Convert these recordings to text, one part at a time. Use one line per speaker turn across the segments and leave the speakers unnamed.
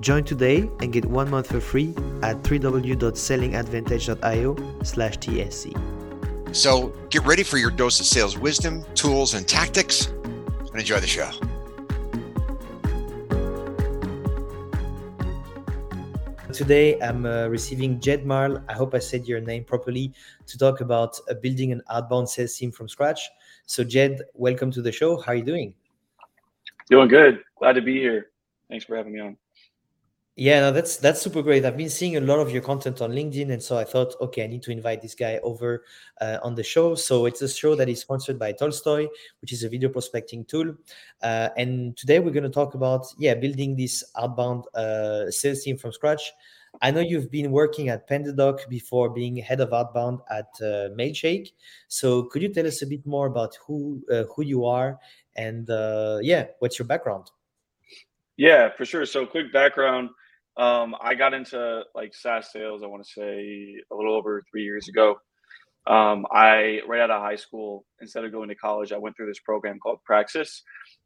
Join today and get one month for free at www.sellingadvantage.io slash TSC.
So get ready for your dose of sales wisdom, tools, and tactics, and enjoy the show.
Today, I'm uh, receiving Jed Mahrle. I hope I said your name properly to talk about uh, building an outbound sales team from scratch. So, Jed, welcome to the show. How are you doing?
Doing good. Glad to be here. Thanks for having me on.
Yeah, no, that's that's super great. I've been seeing a lot of your content on LinkedIn, and so I thought, okay, I need to invite this guy over uh, on the show. So it's a show that is sponsored by Tolstoy, which is a video prospecting tool. Uh, and today we're going to talk about yeah, building this outbound uh, sales team from scratch. I know you've been working at PandaDoc before being head of outbound at uh, Mailshake. So could you tell us a bit more about who uh, who you are and uh, yeah, what's your background?
Yeah, for sure. So quick background. Um, I got into like SaaS sales. I want to say a little over three years ago. Um, I right out of high school, instead of going to college, I went through this program called Praxis,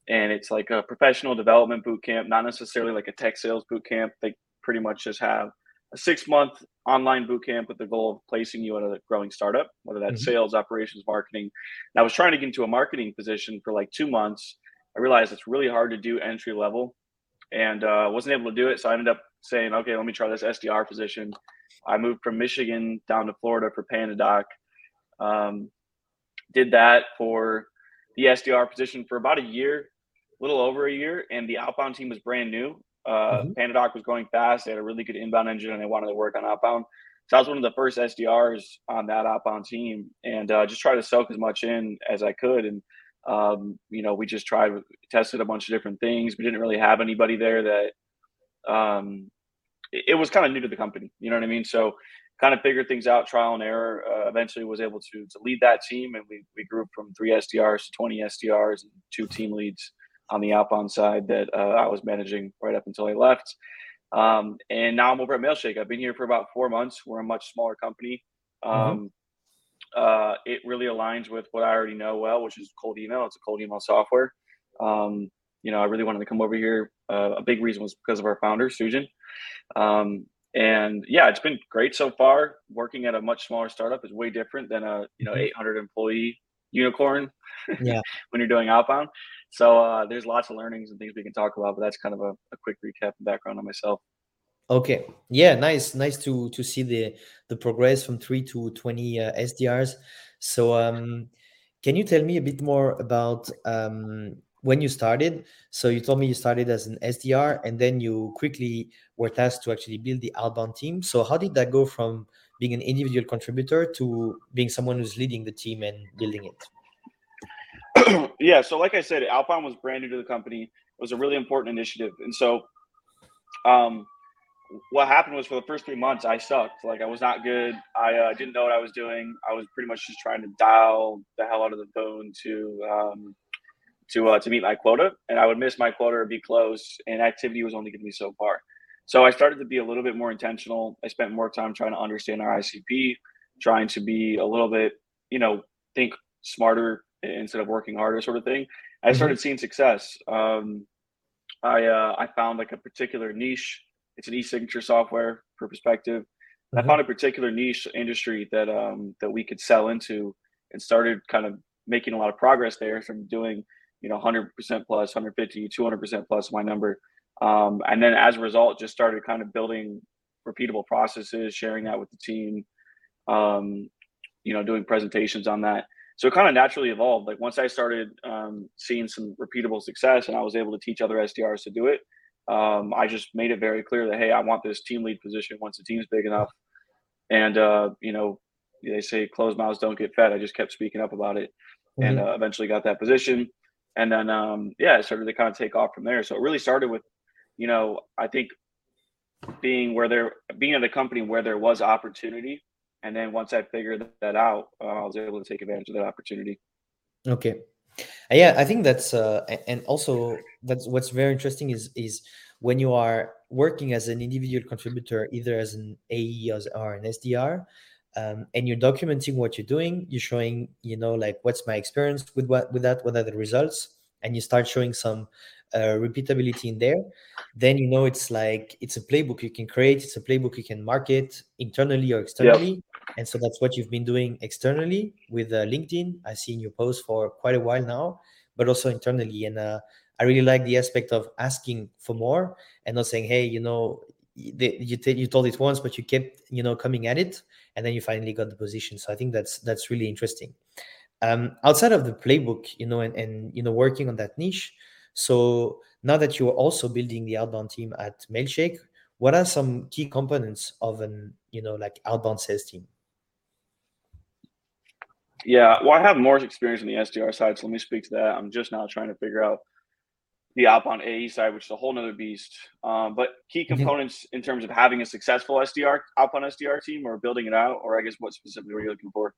and it's like a professional development boot camp, not necessarily like a tech sales boot camp. They pretty much just have a six month online boot camp with the goal of placing you at a growing startup, whether that's mm-hmm. sales, operations, marketing. And I was trying to get into a marketing position for like two months. I realized it's really hard to do entry level and uh, wasn't able to do it. So I ended up saying, okay, let me try this SDR position. I moved from Michigan down to Florida for PandaDoc. Um, did that for the SDR position for about a year, a little over a year, and the outbound team was brand new. Uh, mm-hmm. PandaDoc was going fast. They had a really good inbound engine, and they wanted to work on outbound. So I was one of the first SDRs on that outbound team, and uh, just tried to soak as much in as I could. And um, you know, we just tried, tested a bunch of different things. We didn't really have anybody there that um, it, it was kind of new to the company. You know what I mean? So kind of figured things out, trial and error. Uh, eventually, was able to to lead that team, and we we grew from three SDRs to twenty SDRs and two team leads on the outbound side that uh, I was managing right up until I left. Um, and now I'm over at Mailshake. I've been here for about four months. We're a much smaller company. Mm-hmm. Um, mm-hmm uh, it really aligns with what I already know well, which is cold email. It's a cold email software. Um, you know, I really wanted to come over here. Uh, a big reason was because of our founder, Sujan. Um, and yeah, it's been great so far. Working at a much smaller startup is way different than a you know mm-hmm. 800 employee unicorn. Yeah. when you're doing outbound. So uh, there's lots of learnings and things we can talk about, but that's kind of a, a quick recap and background on myself.
Okay. Yeah, nice. Nice to to see the the progress from 3 to 20 uh, SDRs. So um can you tell me a bit more about um when you started? So you told me you started as an SDR and then you quickly were tasked to actually build the outbound team. So how did that go from being an individual contributor to being someone who's leading the team and building
it? yeah, so like I said, outbound was brand new to the company. It was a really important initiative. And so um what happened was for the first three months I sucked. Like I was not good. I uh, didn't know what I was doing. I was pretty much just trying to dial the hell out of the phone to um, to uh, to meet my quota, and I would miss my quota or be close, and activity was only getting me so far. So I started to be a little bit more intentional. I spent more time trying to understand our ICP, trying to be a little bit, you know, think smarter instead of working harder, sort of thing. I mm-hmm. started seeing success. Um, I uh, I found like a particular niche it's an e-signature software for perspective. Mm-hmm. I found a particular niche industry that um, that we could sell into, and started kind of making a lot of progress there from doing you know 100% plus 150 200% plus my number um, and then as a result just started kind of building repeatable processes sharing that with the team um, you know, doing presentations on that. So it kind of naturally evolved. Like once I started um, seeing some repeatable success and I was able to teach other SDRs to do it, um, I just made it very clear that, hey, I want this team lead position once the team's big enough. And, uh, you know, they say closed mouths don't get fed. I just kept speaking up about it mm-hmm. and uh, eventually got that position. And then, um, yeah, it started to kind of take off from there. So it really started with, you know, I think being where there, being at a company where there was opportunity and then once I figured that out, uh, I was able to take advantage of that opportunity.
Okay, yeah, I think that's uh, and also that's what's very interesting is is when you are working as an individual contributor, either as an AE or an SDR, um, and you're documenting what you're doing, you're showing, you know, like what's my experience with what with that, what are the results, and you start showing some uh, repeatability in there, then you know it's like it's a playbook you can create. It's a playbook you can market internally or externally. And so that's what you've been doing externally with uh, LinkedIn. I've seen your post for quite a while now, but also internally. And uh, I really like the aspect of asking for more and not saying, "Hey, you know, they, you t- you told it once, but you kept you know coming at it, and then you finally got the position." So I think that's that's really interesting. Um, outside of the playbook, you know, and, and you know, working on that niche. So now that you're also building the outbound team at Mailshake, what are some key components of an you know like outbound sales team?
Yeah, well, I have more experience on the SDR side, so let me speak to that. I'm just now trying to figure out the outbound AE side, which is a whole nother beast. Um, but key mm-hmm. components in terms of having a successful SDR outbound SDR team, or building it out, or I guess what specifically are you looking for?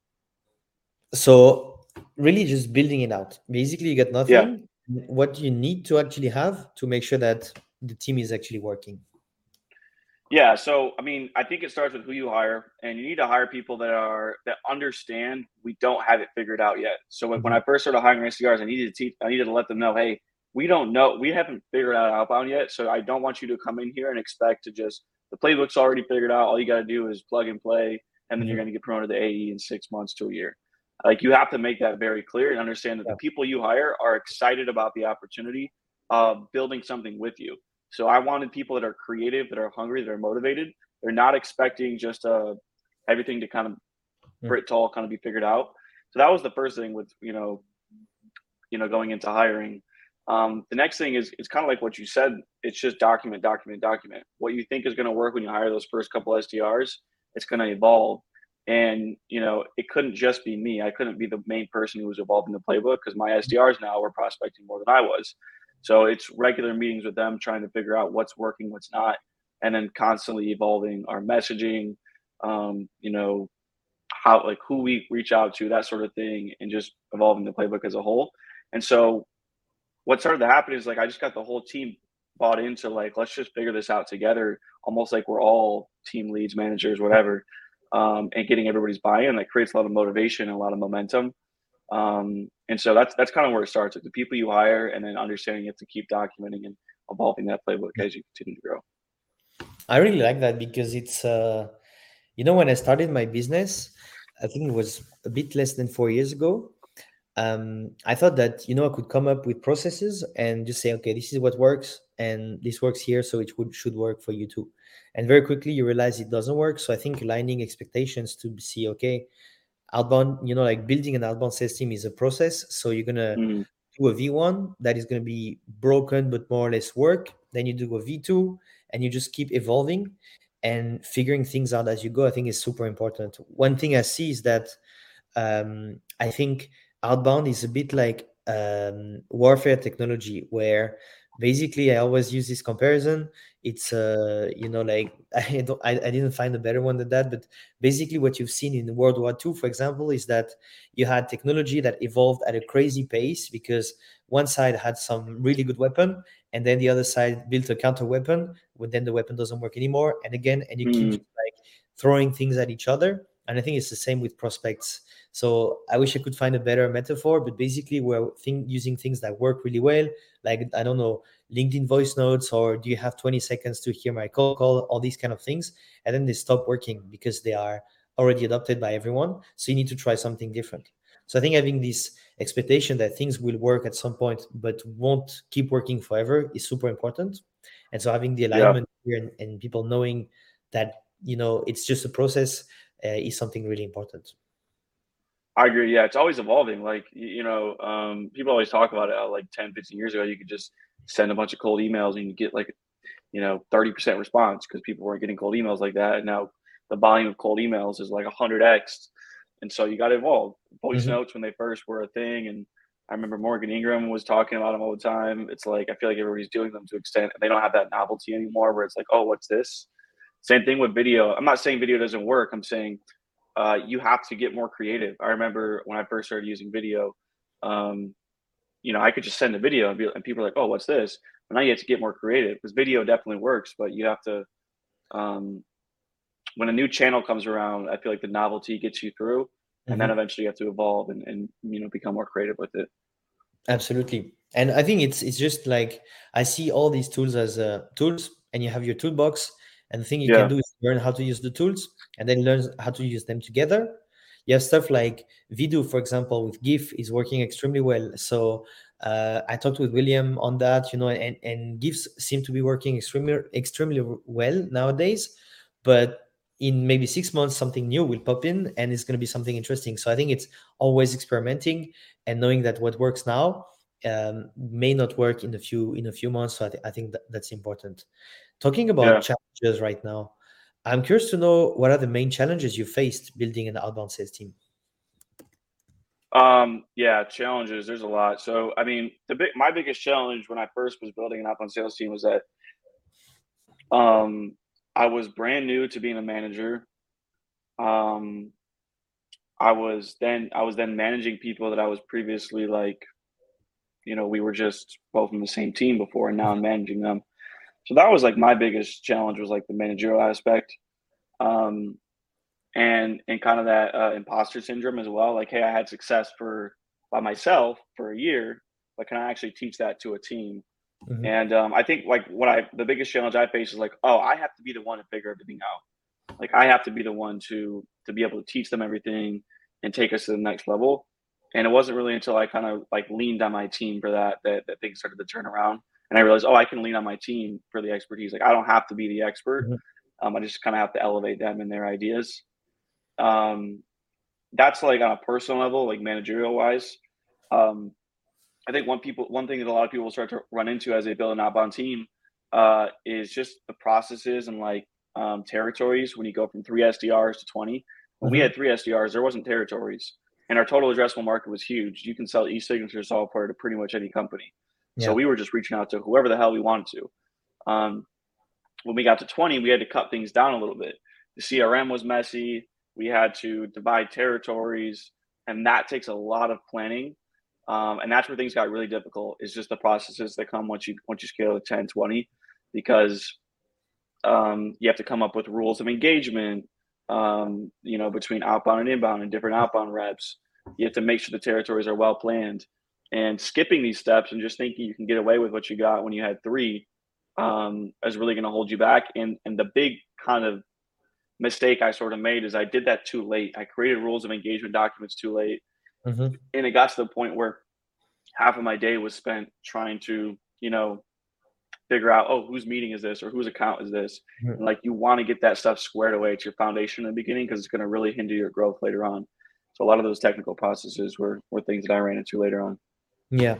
So really, just building it out. Basically, you get nothing. Yeah what you need to actually have to make sure that the team is actually working?
Yeah, so I mean, I think it starts with who you hire, and you need to hire people that are that understand we don't have it figured out yet. So when, mm-hmm. when I first started hiring SDRs, I needed to teach, I needed to let them know, hey, we don't know, we haven't figured out outbound yet. So I don't want you to come in here and expect to just the playbook's already figured out. All you got to do is plug and play, and then mm-hmm. you're going to get promoted to AE in six months to a year. Like you have to make that very clear and understand that the people you hire are excited about the opportunity of building something with you. So I wanted people that are creative, that are hungry, that are motivated. They're not expecting just uh, everything to kind of mm. Brit tall kind of be figured out. So that was the first thing with you know, you know, going into hiring. Um, the next thing is it's kind of like what you said. It's just document, document, document. What you think is going to work when you hire those first couple SDRs, it's going to evolve. And you know, it couldn't just be me. I couldn't be the main person who was involved in the playbook because my SDRs now were prospecting more than I was. So it's regular meetings with them, trying to figure out what's working, what's not, and then constantly evolving our messaging. Um, you know, how like who we reach out to, that sort of thing, and just evolving the playbook as a whole. And so, what started to happen is like I just got the whole team bought into like let's just figure this out together, almost like we're all team leads, managers, whatever um, and getting everybody's buy-in that creates a lot of motivation and a lot of momentum. Um, and so that's that's kind of where it starts with the people you hire and then understanding you have to keep documenting and evolving that playbook as you continue to grow.
I really like that because it's uh, you know when i started my business i think it was a bit less than four years ago um, i thought that you know i could come up with processes and just say okay this is what works and this works here so it would should work for you too and very quickly you realize it doesn't work so i think aligning expectations to see okay outbound you know like building an outbound sales team is a process so you're gonna mm. do a v1 that is gonna be broken but more or less work then you do a v2 and you just keep evolving and figuring things out as you go i think is super important one thing i see is that um, i think outbound is a bit like um, warfare technology where basically i always use this comparison. It's uh you know like i don't I, I didn't find a better one than that but basically what you've seen in world war ii for example is that you had technology that evolved at a crazy pace because one side had some really good weapon and then the other side built a counter weapon but then the weapon doesn't work anymore. And again and you mm. keep like throwing things at each other and i think it's the same with prospects. So i wish i could find a better metaphor but basically we're think, using things that work really well like i don't know linkedin voice notes or do you have 20 seconds to hear my call call all these kind of things. And then they stop working because they are already adopted by everyone. So you need to try something different. So i think having this expectation that things will work at some point but won't keep working forever is super important. And so having the alignment yeah. here and, and people knowing that you know it's just a process is something really important.
I agree. Yeah, it's always evolving. Like, you know, um, people always talk about it. like 10, 15 years ago, you could just send a bunch of cold emails and you get like, you know, 30% response because people weren't getting cold emails like that. And now the volume of cold emails is like 100x. And so you got to evolve. Voice mm-hmm. notes when they first were a thing. And I remember Morgan Ingram was talking about them all the time. It's like, I feel like everybody's doing them to extent. And they don't have that novelty anymore where it's like, oh, what's this? Same thing with video. I'm not saying video doesn't work. I'm saying uh, you have to get more creative. I remember when I first started using video, um, you know, I could just send a video and, be, and people are like, "Oh, what's this?" But now you have to get more creative because video definitely works, but you have to. Um, when a new channel comes around, I feel like the novelty gets you through, and mm-hmm. then eventually you have to evolve and, and you know become more creative with it.
Absolutely, and I think it's it's just like I see all these tools as uh, tools, and you have your toolbox, and the thing you yeah. can do is learn how to use the tools and then learn how to use them together. You have stuff like Vidu, for example, with GIF is working extremely well. So uh, I talked with William on that, you know, and, and GIFs seem to be working extremely extremely well nowadays. But in maybe six months, something new will pop in, and it's going to be something interesting. So I think it's always experimenting and knowing that what works now um, may not work in a few in a few months. So I, th- I think that, that's important. Talking about yeah. Challenges right now, I'm curious to know what are the main challenges you faced building an outbound sales team.
Um, yeah, challenges. There's a lot. So, I mean, the big, my biggest challenge when I first was building an outbound sales team was that, um, I was brand new to being a manager. Um, I was then I was then managing people that I was previously like, you know, we were just both in the same team before, and now I'm managing them. So that was like my biggest challenge was like the managerial aspect, um, and and kind of that uh, imposter syndrome as well. Like, hey, I had success for by myself for a year, but can I actually teach that to a team? Mm-hmm. And um, I think like what I the biggest challenge I face is like, oh, I have to be the one to figure everything out. Like I have to be the one to to be able to teach them everything and take us to the next level. And it wasn't really until I kind of like leaned on my team for that that, that things started to turn around and I realized, oh, I can lean on my team for the expertise. Like I don't have to be the expert. Mm-hmm. Um, I just kind of have to elevate them and their ideas. Um, that's like on a personal level, like managerial wise. Um, I think one people, one thing that a lot of people start to run into as they build an outbound team uh, is just the processes and like um, territories. When you go from three SDRs to twenty, when mm-hmm. we had three SDRs, there wasn't territories, and our total addressable market was huge. You can sell e-signature software to pretty much any company. Yeah. So we were just reaching out to whoever the hell we wanted to. Um, when we got to 20, we had to cut things down a little bit. The CRM was messy. We had to divide territories, and that takes a lot of planning. Um, and that's where things got really difficult. Is just the processes that come once you once you scale to 10, 20, because um, you have to come up with rules of engagement. Um, you know, between outbound and inbound and different outbound reps. You have to make sure the territories are well planned and skipping these steps and just thinking you can get away with what you got when you had three um, is really going to hold you back. And and the big kind of mistake I sort of made is I did that too late. I created rules of engagement documents too late, mm-hmm. and it got to the point where half of my day was spent trying to you know figure out oh whose meeting is this or whose account is this mm-hmm. and like you want to get that stuff squared away to your foundation in the beginning because it's going to really hinder your growth later on so a lot of those technical processes were were things that i ran into later on
yeah,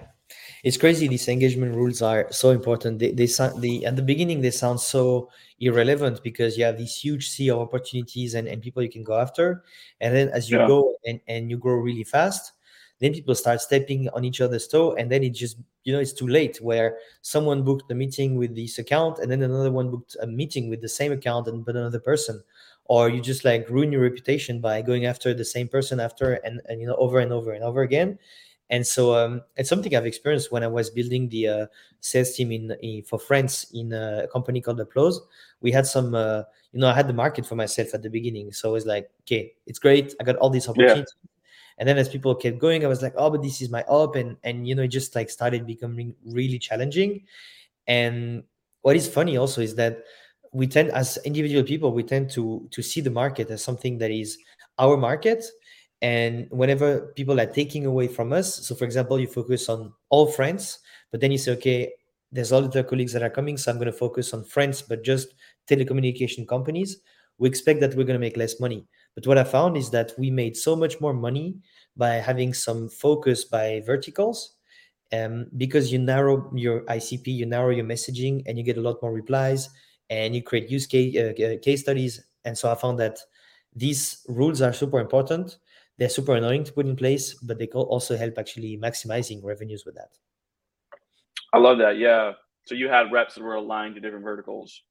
it's crazy. These engagement rules are so important. They, they sound the at the beginning they sound so irrelevant because you have this huge sea of opportunities and, and people you can go after, and then as you yeah. go and, and you grow really fast, then people start stepping on each other's toe, and then it just you know it's too late. Where someone booked a meeting with this account, and then another one booked a meeting with the same account and but another person, or you just like ruin your reputation by going after the same person after and, and you know over and over and over again and so um, it's something I've experienced when I was building the uh, sales team in, in, for France in a company called Applause. We had some, uh, you know, I had the market for myself at the beginning, so I was like, okay, it's great. I got all these opportunities. Yeah. And then as people kept going, I was like, oh, but this is my up, and and you know, it just like started becoming really challenging. And what is funny also is that we tend, as individual people, we tend to to see the market as something that is our market and whenever people are taking away from us, so for example, you focus on all friends, but then you say, okay, there's all the colleagues that are coming, so I'm going to focus on friends, but just telecommunication companies. we expect that we're going to make less money. But what I found is that we made so much more money by having some focus by verticals um, because you narrow your ICP, you narrow your messaging, and you get a lot more replies, and you create use case, uh, case studies. And so I found that these rules are super important. They're super annoying to put in place, but they also help actually maximizing revenues with that.
I love that. Yeah. So you had reps that were aligned to different verticals.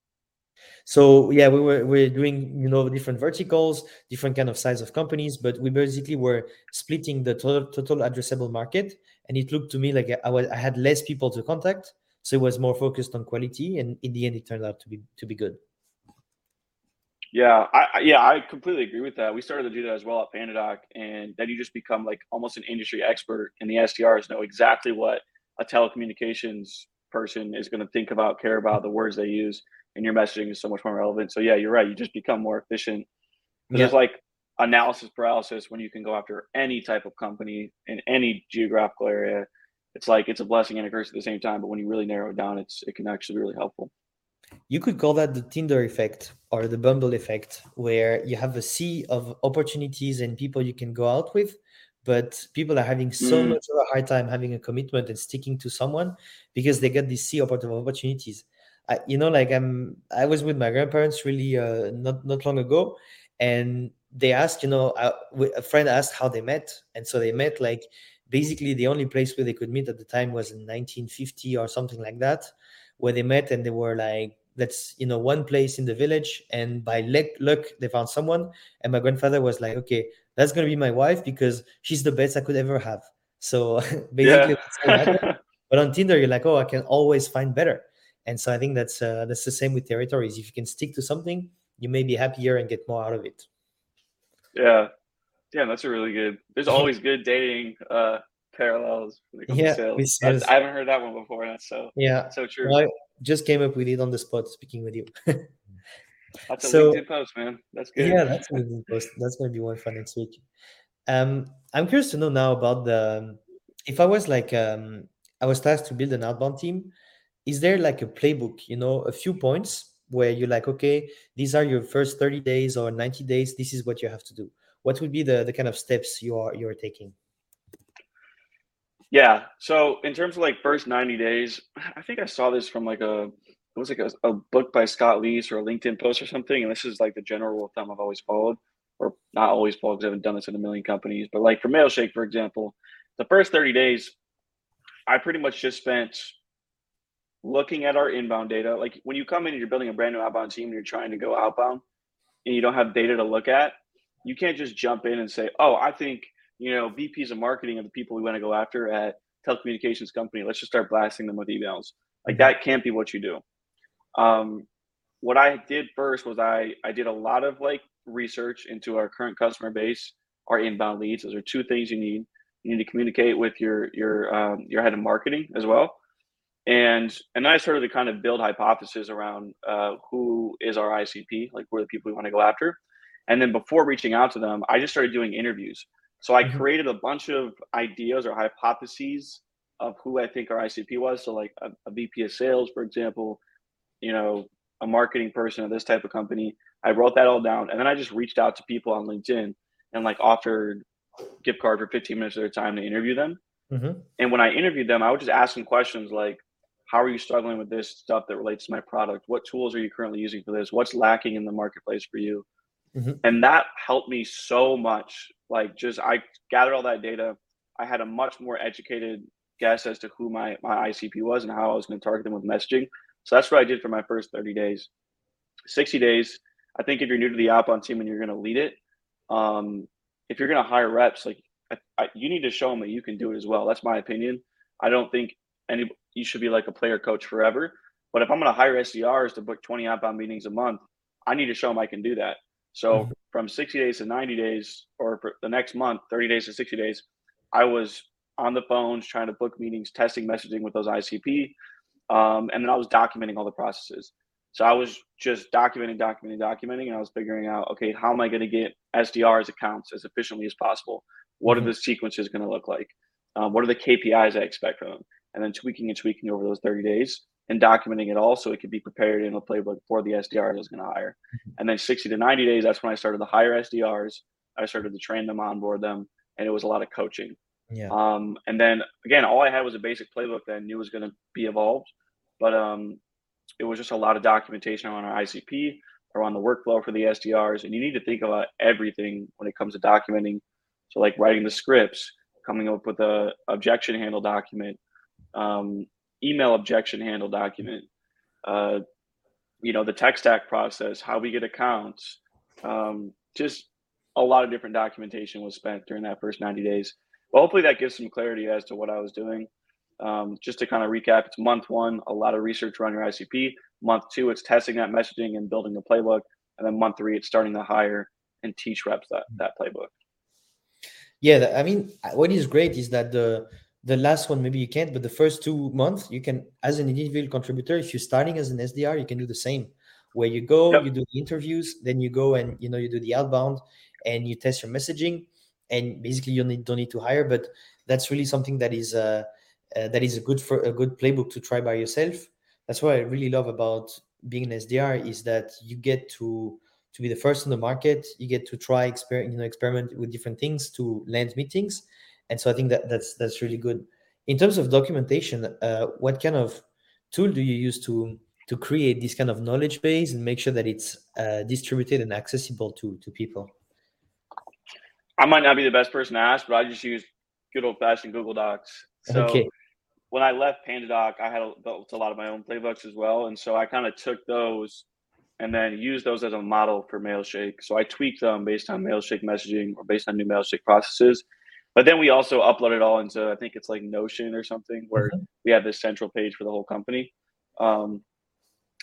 So yeah, we were we're doing you know different verticals, different kind of size of companies, but we basically were splitting the total total addressable market, and it looked to me like I was I had less people to contact, so it was more focused on quality, and in the end, it turned out to be to be good.
Yeah, I yeah I completely agree with that. We started to do that as well at PandaDoc, and then you just become like almost an industry expert, and the SDRs know exactly what a telecommunications person is going to think about, care about, the words they use and your messaging is so much more relevant. So yeah, you're right. You just become more efficient. Yeah. There's like analysis paralysis when you can go after any type of company in any geographical area. It's like it's a blessing and a curse at the same time. But when you really narrow it down, it's it can actually be really helpful.
You could call that the Tinder effect or the Bumble effect, where you have a sea of opportunities and people you can go out with, but people are having so mm. much of a hard time having a commitment and sticking to someone because they get this sea of opportunities. I, you know, like I'm, I was with my grandparents really uh, not not long ago, and they asked, you know, a, a friend asked how they met, and so they met like basically the only place where they could meet at the time was in 1950 or something like that, where they met, and they were like, that's you know one place in the village, and by luck they found someone, and my grandfather was like, okay, that's gonna be my wife because she's the best I could ever have. So basically, yeah. but on Tinder, you're like, oh, I can always find better. And so I think that's uh, that's the same with territories. If you can stick to something, you may be happier and get more out of it.
Yeah, yeah, that's a really good. There's always good dating uh, parallels.
yeah,
sales. I haven't heard that one before. That's so
yeah,
so true.
Well, just came up with it on the spot speaking with you.
that's a so, LinkedIn post, man. That's good.
Yeah, that's a LinkedIn post. That's going to be one for next week. Um, I'm curious to know now about the. If I was like, um, I was tasked to build an outbound team is there like a playbook you know a few points where you're like okay these are your first 30 days or 90 days this is what you have to do what would be the the kind of steps you are you're taking
yeah so in terms of like first 90 days i think i saw this from like a it was like a, a book by scott leese or a linkedin post or something and this is like the general rule of thumb i've always followed or not always followed because i haven't done this in a million companies but like for mailshake for example the first 30 days i pretty much just spent looking at our inbound data. Like when you come in and you're building a brand new outbound team and you're trying to go outbound and you don't have data to look at, you can't just jump in and say, oh, I think, you know, VPs of marketing are the people we want to go after at telecommunications company. Let's just start blasting them with emails. Like that can't be what you do. Um, what I did first was I, I did a lot of like research into our current customer base, our inbound leads. Those are two things you need. You need to communicate with your your um, your head of marketing as well and and then I started to kind of build hypotheses around uh, who is our ICP, like who are the people we want to go after, and then before reaching out to them, I just started doing interviews. So I mm-hmm. created a bunch of ideas or hypotheses of who I think our ICP was. So like a, a VP of sales, for example, you know, a marketing person of this type of company. I wrote that all down, and then I just reached out to people on LinkedIn and like offered gift card for 15 minutes of their time to interview them. Mm-hmm. And when I interviewed them, I would just ask them questions like, how are you struggling with this stuff that relates to my product what tools are you currently using for this what's lacking in the marketplace for you mm-hmm. and that helped me so much like just i gathered all that data i had a much more educated guess as to who my my icp was and how i was going to target them with messaging so that's what i did for my first 30 days 60 days i think if you're new to the outbound team and you're going to lead it um, if you're going to hire reps like I, I, you need to show them that you can do it as well that's my opinion i don't think any you should be like a player coach forever. But if I'm going to hire SDRs to book 20 outbound meetings a month, I need to show them I can do that. So mm-hmm. from 60 days to 90 days, or for the next month, 30 days to 60 days, I was on the phones trying to book meetings, testing messaging with those ICP, um, and then I was documenting all the processes. So I was just documenting, documenting, documenting, and I was figuring out, okay, how am I going to get SDRs accounts as efficiently as possible? What mm-hmm. are the sequences going to look like? Um, what are the KPIs I expect from them? and then tweaking and tweaking over those 30 days. And documenting it all so it could be prepared in a playbook for the SDR I was going to hire. Mm-hmm. And then 60 to 90 days, that's when I started to hire SDRs. I started to train them, onboard them, and it was a lot of coaching.
Yeah.
Um, and then again, all I had was a basic playbook that I knew was going to be evolved, but um, it was just a lot of documentation on our ICP or on the workflow for the SDRs. And you need to think about everything when it comes to documenting. So like writing the scripts, coming up with a objection handle document, um, email objection handle document, uh, you know, the tech stack process, how we get accounts, um, just a lot of different documentation was spent during that first 90 days. But hopefully that gives some clarity as to what I was doing. Um, just to kind of recap, it's month one, a lot of research around your ICP. Month two, it's testing that messaging and building the playbook. And then month three, it's starting to hire and teach reps that, that playbook.
Yeah, I mean, what is great is that the the last one maybe you can't, but the first two months you can, as an individual contributor, if you're starting as an SDR, you can do the same. Where you go, yep. you do the interviews, then you go and you know you do the outbound and you test your messaging, and basically you need, don't need to hire. But that's really something that is uh, uh, that is a good for a good playbook to try by yourself. That's what I really love about being an SDR is that you get to to be the first in the market. You get to try experiment, you know, experiment with different things to land meetings, and so I think that that's that's really good. In terms of documentation, uh, what kind of tool do you use to to create this kind of knowledge base and make sure that it's uh, distributed and accessible to to people?
I might not be the best person to ask, but I just use good old fashioned Google Docs. So okay. when I left PandaDoc, I had a, built a lot of my own playbooks as well, and so I kind of took those and then used those as a model for Mailshake. So I tweaked them based on Mailshake messaging or based on new Mailshake processes. But then we also upload it all into I think it's like Notion or something where mm-hmm. we have this central page for the whole company. Um,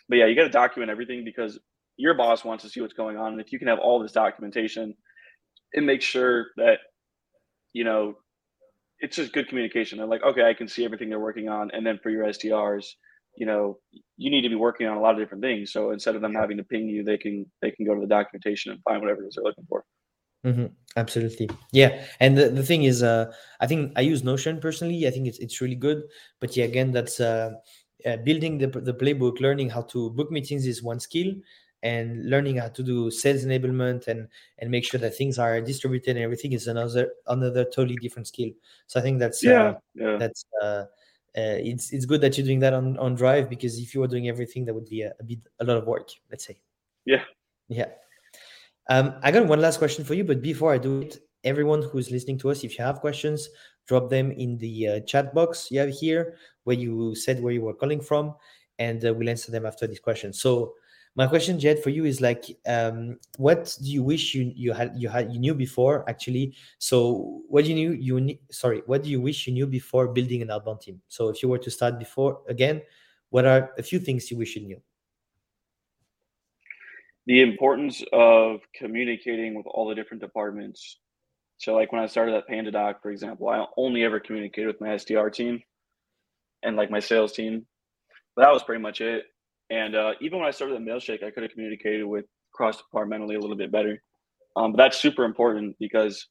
but yeah, you got to document everything because your boss wants to see what's going on, and if you can have all this documentation, it makes sure that you know it's just good communication. They're like, okay, I can see everything they're working on, and then for your SDRs, you know, you need to be working on a lot of different things. So instead of them having to ping you, they can they can go to the documentation and find whatever it is they're looking for.
Mm-hmm. Absolutely, yeah. And the, the thing is, uh, I think I use Notion personally. I think it's it's really good. But yeah, again, that's uh, uh, building the the playbook, learning how to book meetings is one skill, and learning how to do sales enablement and and make sure that things are distributed and everything is another another totally different skill. So I think that's
yeah, uh, yeah.
that's uh, uh, it's it's good that you're doing that on on Drive because if you were doing everything, that would be a, a bit a lot of work. Let's say.
Yeah.
Yeah. Um, I got one last question for you, but before I do it, everyone who's listening to us, if you have questions, drop them in the uh, chat box you have here, where you said where you were calling from, and uh, we'll answer them after this question. So, my question, Jed, for you is like, um, what do you wish you you had you had you knew before actually? So, what do you knew you sorry, what do you wish you knew before building an outbound team? So, if you were to start before again, what are a few things you wish you knew?
The importance of communicating with all the different departments. So, like when I started at PandaDoc, for example, I only ever communicated with my SDR team and like my sales team, but that was pretty much it. And uh, even when I started at Mailshake, I could have communicated with cross departmentally a little bit better. Um, but that's super important because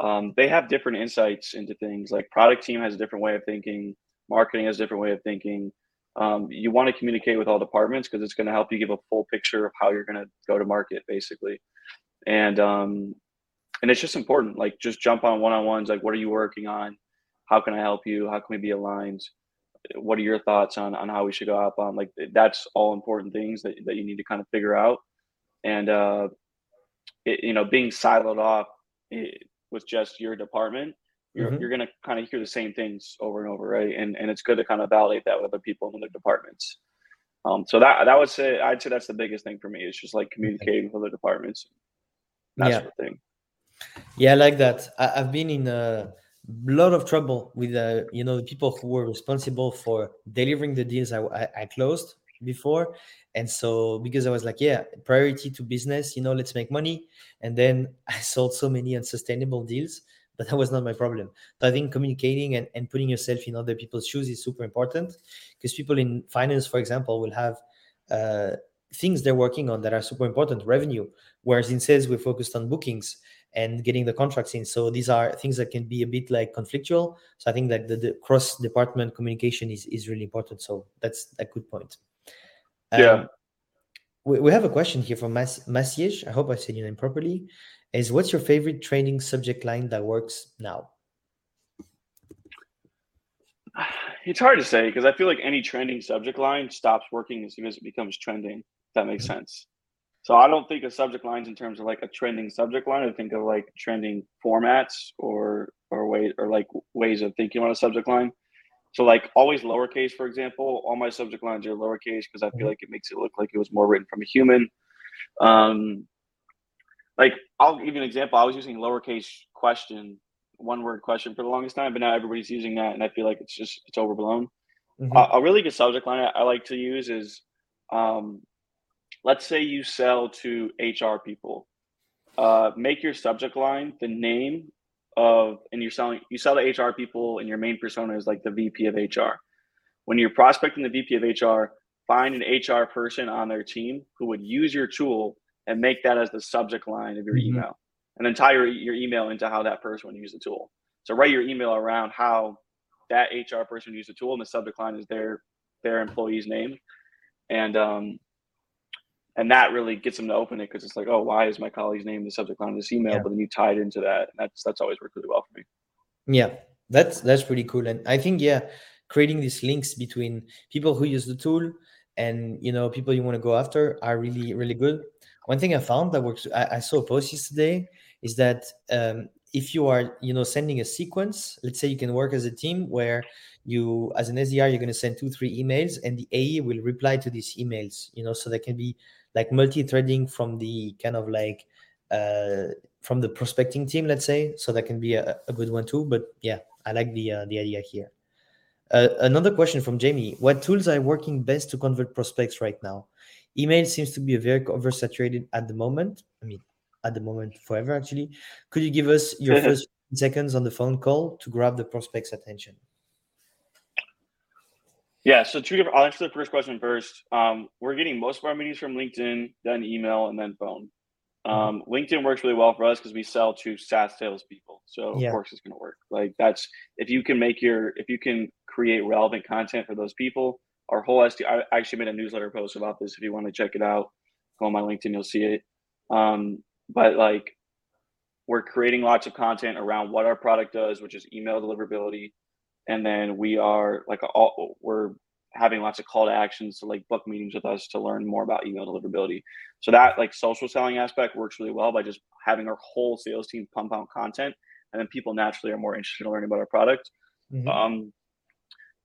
um, they have different insights into things. Like product team has a different way of thinking, marketing has a different way of thinking, um, you want to communicate with all departments because it's going to help you give a full picture of how you're going to go to market basically. And um, and it's just important like just jump on one-on-ones like what are you working on? How can i help you? How can we be aligned? What are your thoughts on on how we should go up on like that's all important things that, that you need to kind of figure out. And uh it, you know being siloed off it, eh, with just your department you're, mm-hmm. you're going to kind of hear the same things over and over right? And and it's good to kind of validate that with other people in other departments. Um, so that that would say i'd say that's the biggest thing for me it's just like communicating with other departments. That yeah. sort of thing.
Yeah I like that. I, have been in a lot of trouble with uh, you know the people who were responsible for delivering the deals I, I, I closed before. And so because i was like yeah priority to business you know let's make money. And then i sold so many unsustainable deals but that was not my problem. So I think communicating and, and putting yourself in other people's shoes is super important because people in finance, for example, will have uh, things they're working on that are super important, revenue. Whereas in sales, we're focused on bookings and getting the contracts in. So these are things that can be a bit like conflictual. So I think that the, the cross department communication is, is really important. So that's a good point.
Um, yeah.
We, we have a question here from Mas- Maciej. I hope I said your name properly. Is what's your favorite training subject line that works now?
It's hard to say because I feel like any trending subject line stops working as soon as it becomes trending. That makes mm-hmm. sense. So I don't think of subject lines in terms of like a trending subject line. I think of like trending formats or or way or like ways of thinking about a subject line. So like always lowercase, for example, all my subject lines are lowercase because I feel mm-hmm. like it makes it look like it was more written from a human. Um, like I'll give you an example. I was using lowercase question, one word question for the longest time, but now everybody's using that, and I feel like it's just it's overblown. Mm-hmm. Uh, a really good subject line I, I like to use is um, let's say you sell to HR people. Uh, make your subject line the name of, and you're selling, you sell to HR people, and your main persona is like the VP of HR. When you're prospecting the VP of HR, find an HR person on their team who would use your tool and make that as the subject line of your mm-hmm. email, and then tie your, your email into how that person would use the tool. So write your email around how that HR person used the tool, and the subject line is their their employee's name. And um, and that really gets them to open it because it's like, oh, why is my colleague's name the subject line of this email? Yeah. But then you tie it into that, and that's that's always worked really well for me.
Yeah, that's that's pretty cool, and I think yeah, creating these links between people who use the tool and you know people you want to go after are really really good. One thing I found that works, I, I saw a post yesterday, is that um, if you are you know sending a sequence, let's say you can work as a team where you as an SDR you're going to send two three emails and the AE will reply to these emails. You know, so there can be like multi-threading from the kind of like uh, from the prospecting team, let's say. So that can be a, a good one too. But yeah, I like the uh, the idea here. Uh, another question from Jamie: What tools are working best to convert prospects right now? Email seems to be a very oversaturated at the moment. I mean, at the moment, forever actually. Could you give us your first seconds on the phone call to grab the prospect's attention?
Yeah, so two different. I'll answer the first question first. Um, we're getting most of our meetings from LinkedIn, then email, and then phone. Mm-hmm. Um, LinkedIn works really well for us because we sell to SaaS salespeople. So yeah. of course it's going to work. Like that's if you can make your if you can create relevant content for those people. Our whole SD. I actually made a newsletter post about this. If you want to check it out, go on my LinkedIn, you'll see it. Um, but like we're creating lots of content around what our product does, which is email deliverability, and then we are like all we're having lots of call to actions to like book meetings with us to learn more about email deliverability so that like social selling aspect works really well by just having our whole sales team pump out content and then people naturally are more interested in learning about our product mm-hmm. um,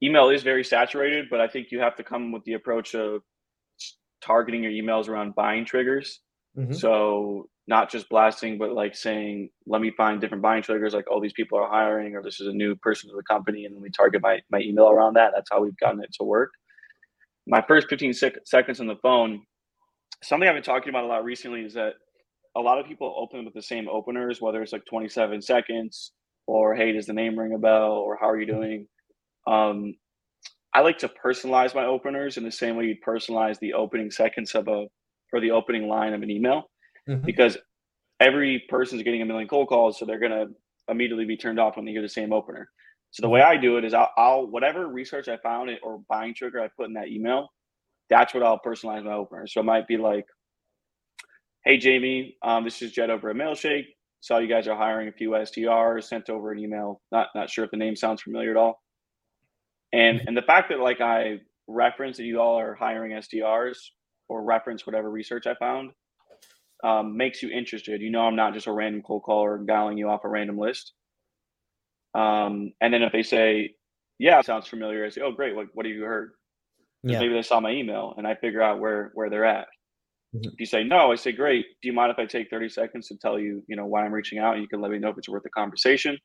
email is very saturated but i think you have to come with the approach of targeting your emails around buying triggers mm-hmm. so not just blasting, but like saying, let me find different buying triggers, like, oh, these people are hiring, or this is a new person to the company, and then we target my, my email around that. That's how we've gotten it to work. My first 15 sec- seconds on the phone, something I've been talking about a lot recently is that a lot of people open with the same openers, whether it's like 27 seconds or, hey, does the name ring a bell, or how are you doing? Um, I like to personalize my openers in the same way you'd personalize the opening seconds of a or the opening line of an email mm-hmm. because every person's getting a million cold calls, so they're gonna immediately be turned off when they hear the same opener. So the way I do it is I'll, I'll whatever research I found it or buying trigger I put in that email, that's what I'll personalize my opener. So it might be like, "Hey Jamie, um, this is Jed over at Mailshake. Saw you guys are hiring a few SDRs. Sent over an email. Not not sure if the name sounds familiar at all. And mm-hmm. and the fact that like I reference that you all are hiring SDRs or reference whatever research I found, um, makes you interested. You know, I'm not just a random cold caller dialing you off a random list. Um, and then if they say, "Yeah, sounds familiar," I say, "Oh, great! What what have you heard?" Yeah. Maybe they saw my email, and I figure out where where they're at. Mm-hmm. If you say no, I say, "Great! Do you mind if I take 30 seconds to tell you, you know, why I'm reaching out? You can let me know if it's worth a conversation."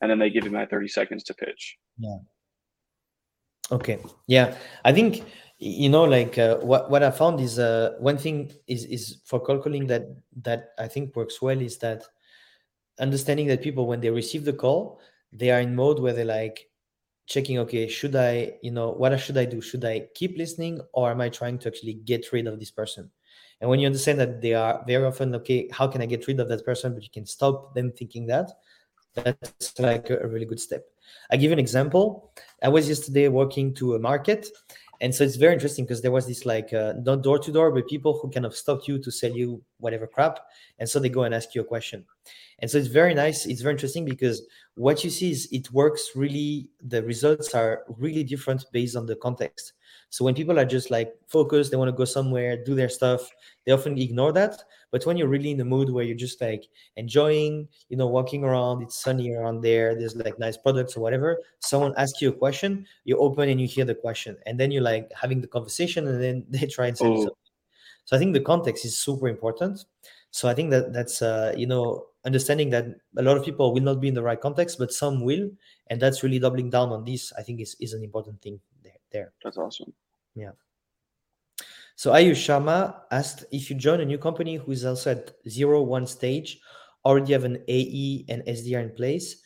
And then they give me my 30 seconds to pitch.
Yeah. Okay. Yeah, I think you know like uh, what what i found is uh, one thing is is for cold calling that that i think works well is that understanding that people when they receive the call they are in mode where they're like checking okay should i you know what should i do should i keep listening or am i trying to actually get rid of this person And when you understand that they are very often okay, how can I get rid of that person? But you can stop them thinking that. That's like a really good step. I give an example. I was yesterday walking to a market and so it's very interesting because there was this like uh, not door to door but people who kind of stopped you to sell you whatever crap and so they go and ask you a question and so it's very nice it's very interesting because what you see is it works really the results are really different based on the context so when people are just like focused they want to go somewhere do their stuff they often ignore that. But when you're really in the mood where you're just like enjoying you know walking around it's sunny around there there's like nice products or whatever someone asks you a question you open and you hear the question. And then you're like having the conversation and then they try and say something. So i think the context is super important. So i think that that's uh, you know understanding that a lot of people will not be in the right context but some will. And that's really doubling down on this i think is, is an important thing there, there.
That's awesome
yeah so Ayush Sharma asked if you join a new company who is also at zero one stage, already have an AE and SDR in place,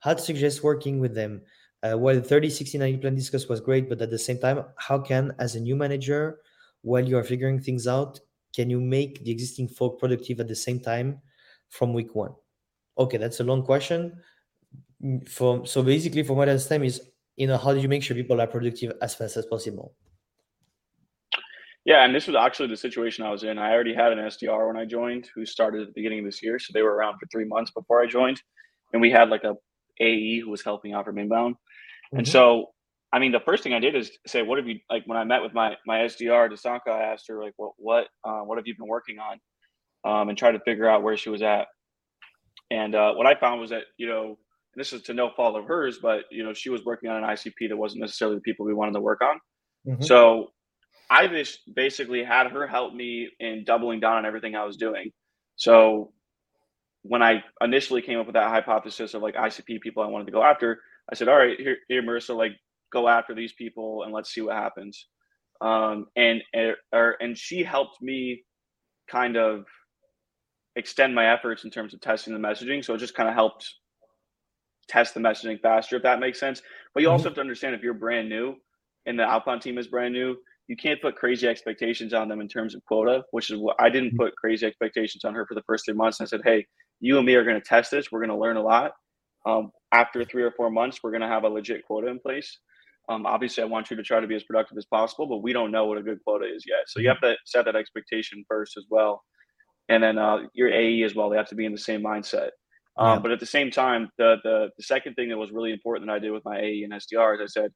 how to suggest working with them. Uh, while the 30, 60, 90 plan discuss was great, but at the same time, how can, as a new manager, while you are figuring things out, can you make the existing folk productive at the same time from week one? Okay, that's a long question. Mm, from so basically, from what I understand, is you know how do you make sure people are productive as fast as possible?
Yeah, and this was actually the situation I was in. I already had an SDR when I joined who started at the beginning of this year. So they were around for three months before I joined. And we had like a AE who was helping out from inbound. Mm-hmm. And so, I mean, the first thing I did is say, what have you, like when I met with my, my SDR, Dasanka, I asked her like, what, what, uh, what have you been working on? Um, and try to figure out where she was at. And uh, what I found was that, you know, this is to no fault of hers, but, you know, she was working on an ICP that wasn't necessarily the people we wanted to work on. Mm-hmm. So I just basically had her help me in doubling down on everything I was doing. So when I initially came up with that hypothesis of like ICP people I wanted to go after, I said, all right, here, here Marissa, like go after these people and let's see what happens. Um, and, and, er, and she helped me kind of extend my efforts in terms of testing the messaging. So it just kind of helped test the messaging faster, if that makes sense. But you also mm-hmm. have to understand if you're brand new and the outbound team is brand new, you can't put crazy expectations on them in terms of quota, which is what I didn't mm-hmm. put crazy expectations on her for the first three months. And I said, hey, you and me are going to test this. We're going to learn a lot. Um, after three or four months, we're going to have a legit quota in place. Um, obviously, I want you to try to be as productive as possible, but we don't know what a good quota is yet. So you have to set that expectation first as well. And then uh, your AE as well, they have to be in the same mindset. Um, yeah. But at the same time, the, the the second thing that was really important that I did with my AE and SDR is I said,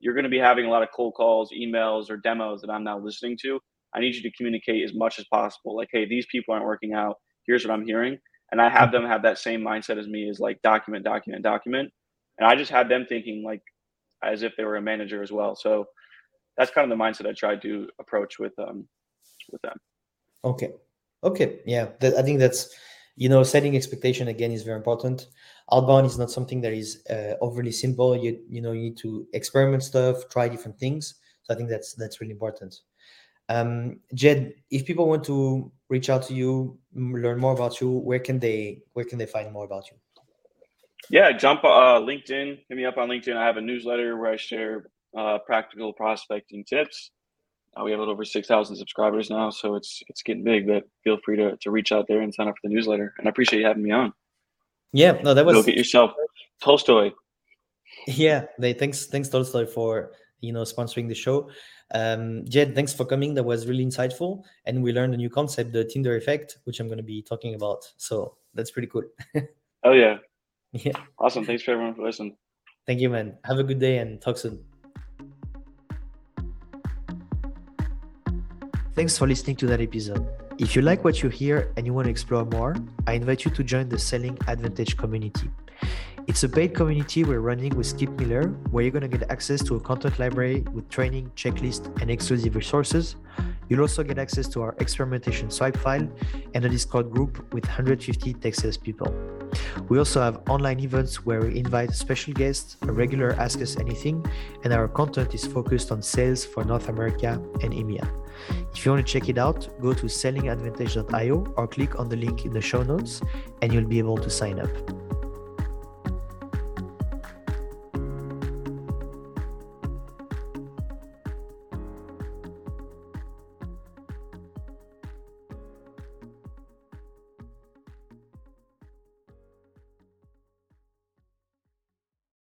you're going to be having a lot of cold calls, emails, or demos that I'm not listening to. I need you to communicate as much as possible. Like, hey, these people aren't working out. Here's what I'm hearing. And I have them have that same mindset as me is like document, document, document. And I just had them thinking like as if they were a manager as well. So that's kind of the mindset I tried to approach with um with them.
Okay. Okay. Yeah. I think that's you know setting expectation again is very important. Outbound is not something that is uh, overly simple. You you know you need to experiment stuff try different things. So i think that's that's really important. Um jed if people want to reach out to you learn more about you where can they where can they find more about you?
Yeah jump uh linkedin. Hit me up on linkedin. I have a newsletter where i share uh, practical prospecting tips we have a little over 6,000 subscribers now, so it's it's getting big. But feel free to, to reach out there and sign up for the newsletter. And I appreciate you having me on.
Yeah, no, that was.
Go get yourself Tolstoy.
Yeah, they, thanks thanks Tolstoy for you know sponsoring the show. Um, Jed, thanks for coming. That was really insightful, and we learned a new concept, the Tinder effect, which I'm going to be talking about. So that's pretty cool.
oh yeah,
yeah,
awesome. Thanks for everyone for listening.
Thank you, man. Have a good day and talk soon. Thanks for listening to that episode. If you like what you hear and you want to explore more, I invite you to join the Selling Advantage community. It's a paid community we're running with Skip Miller, where you're going to get access to a content library with training, checklist, and exclusive resources. You'll also get access to our experimentation swipe file and a Discord group with 150 Texas people. We also have online events where we invite special guests, a regular Ask Us Anything, and our content is focused on sales for North America and EMEA. If you want to check it out, go to sellingadvantage.io or click on the link in the show notes and you'll be able to sign up.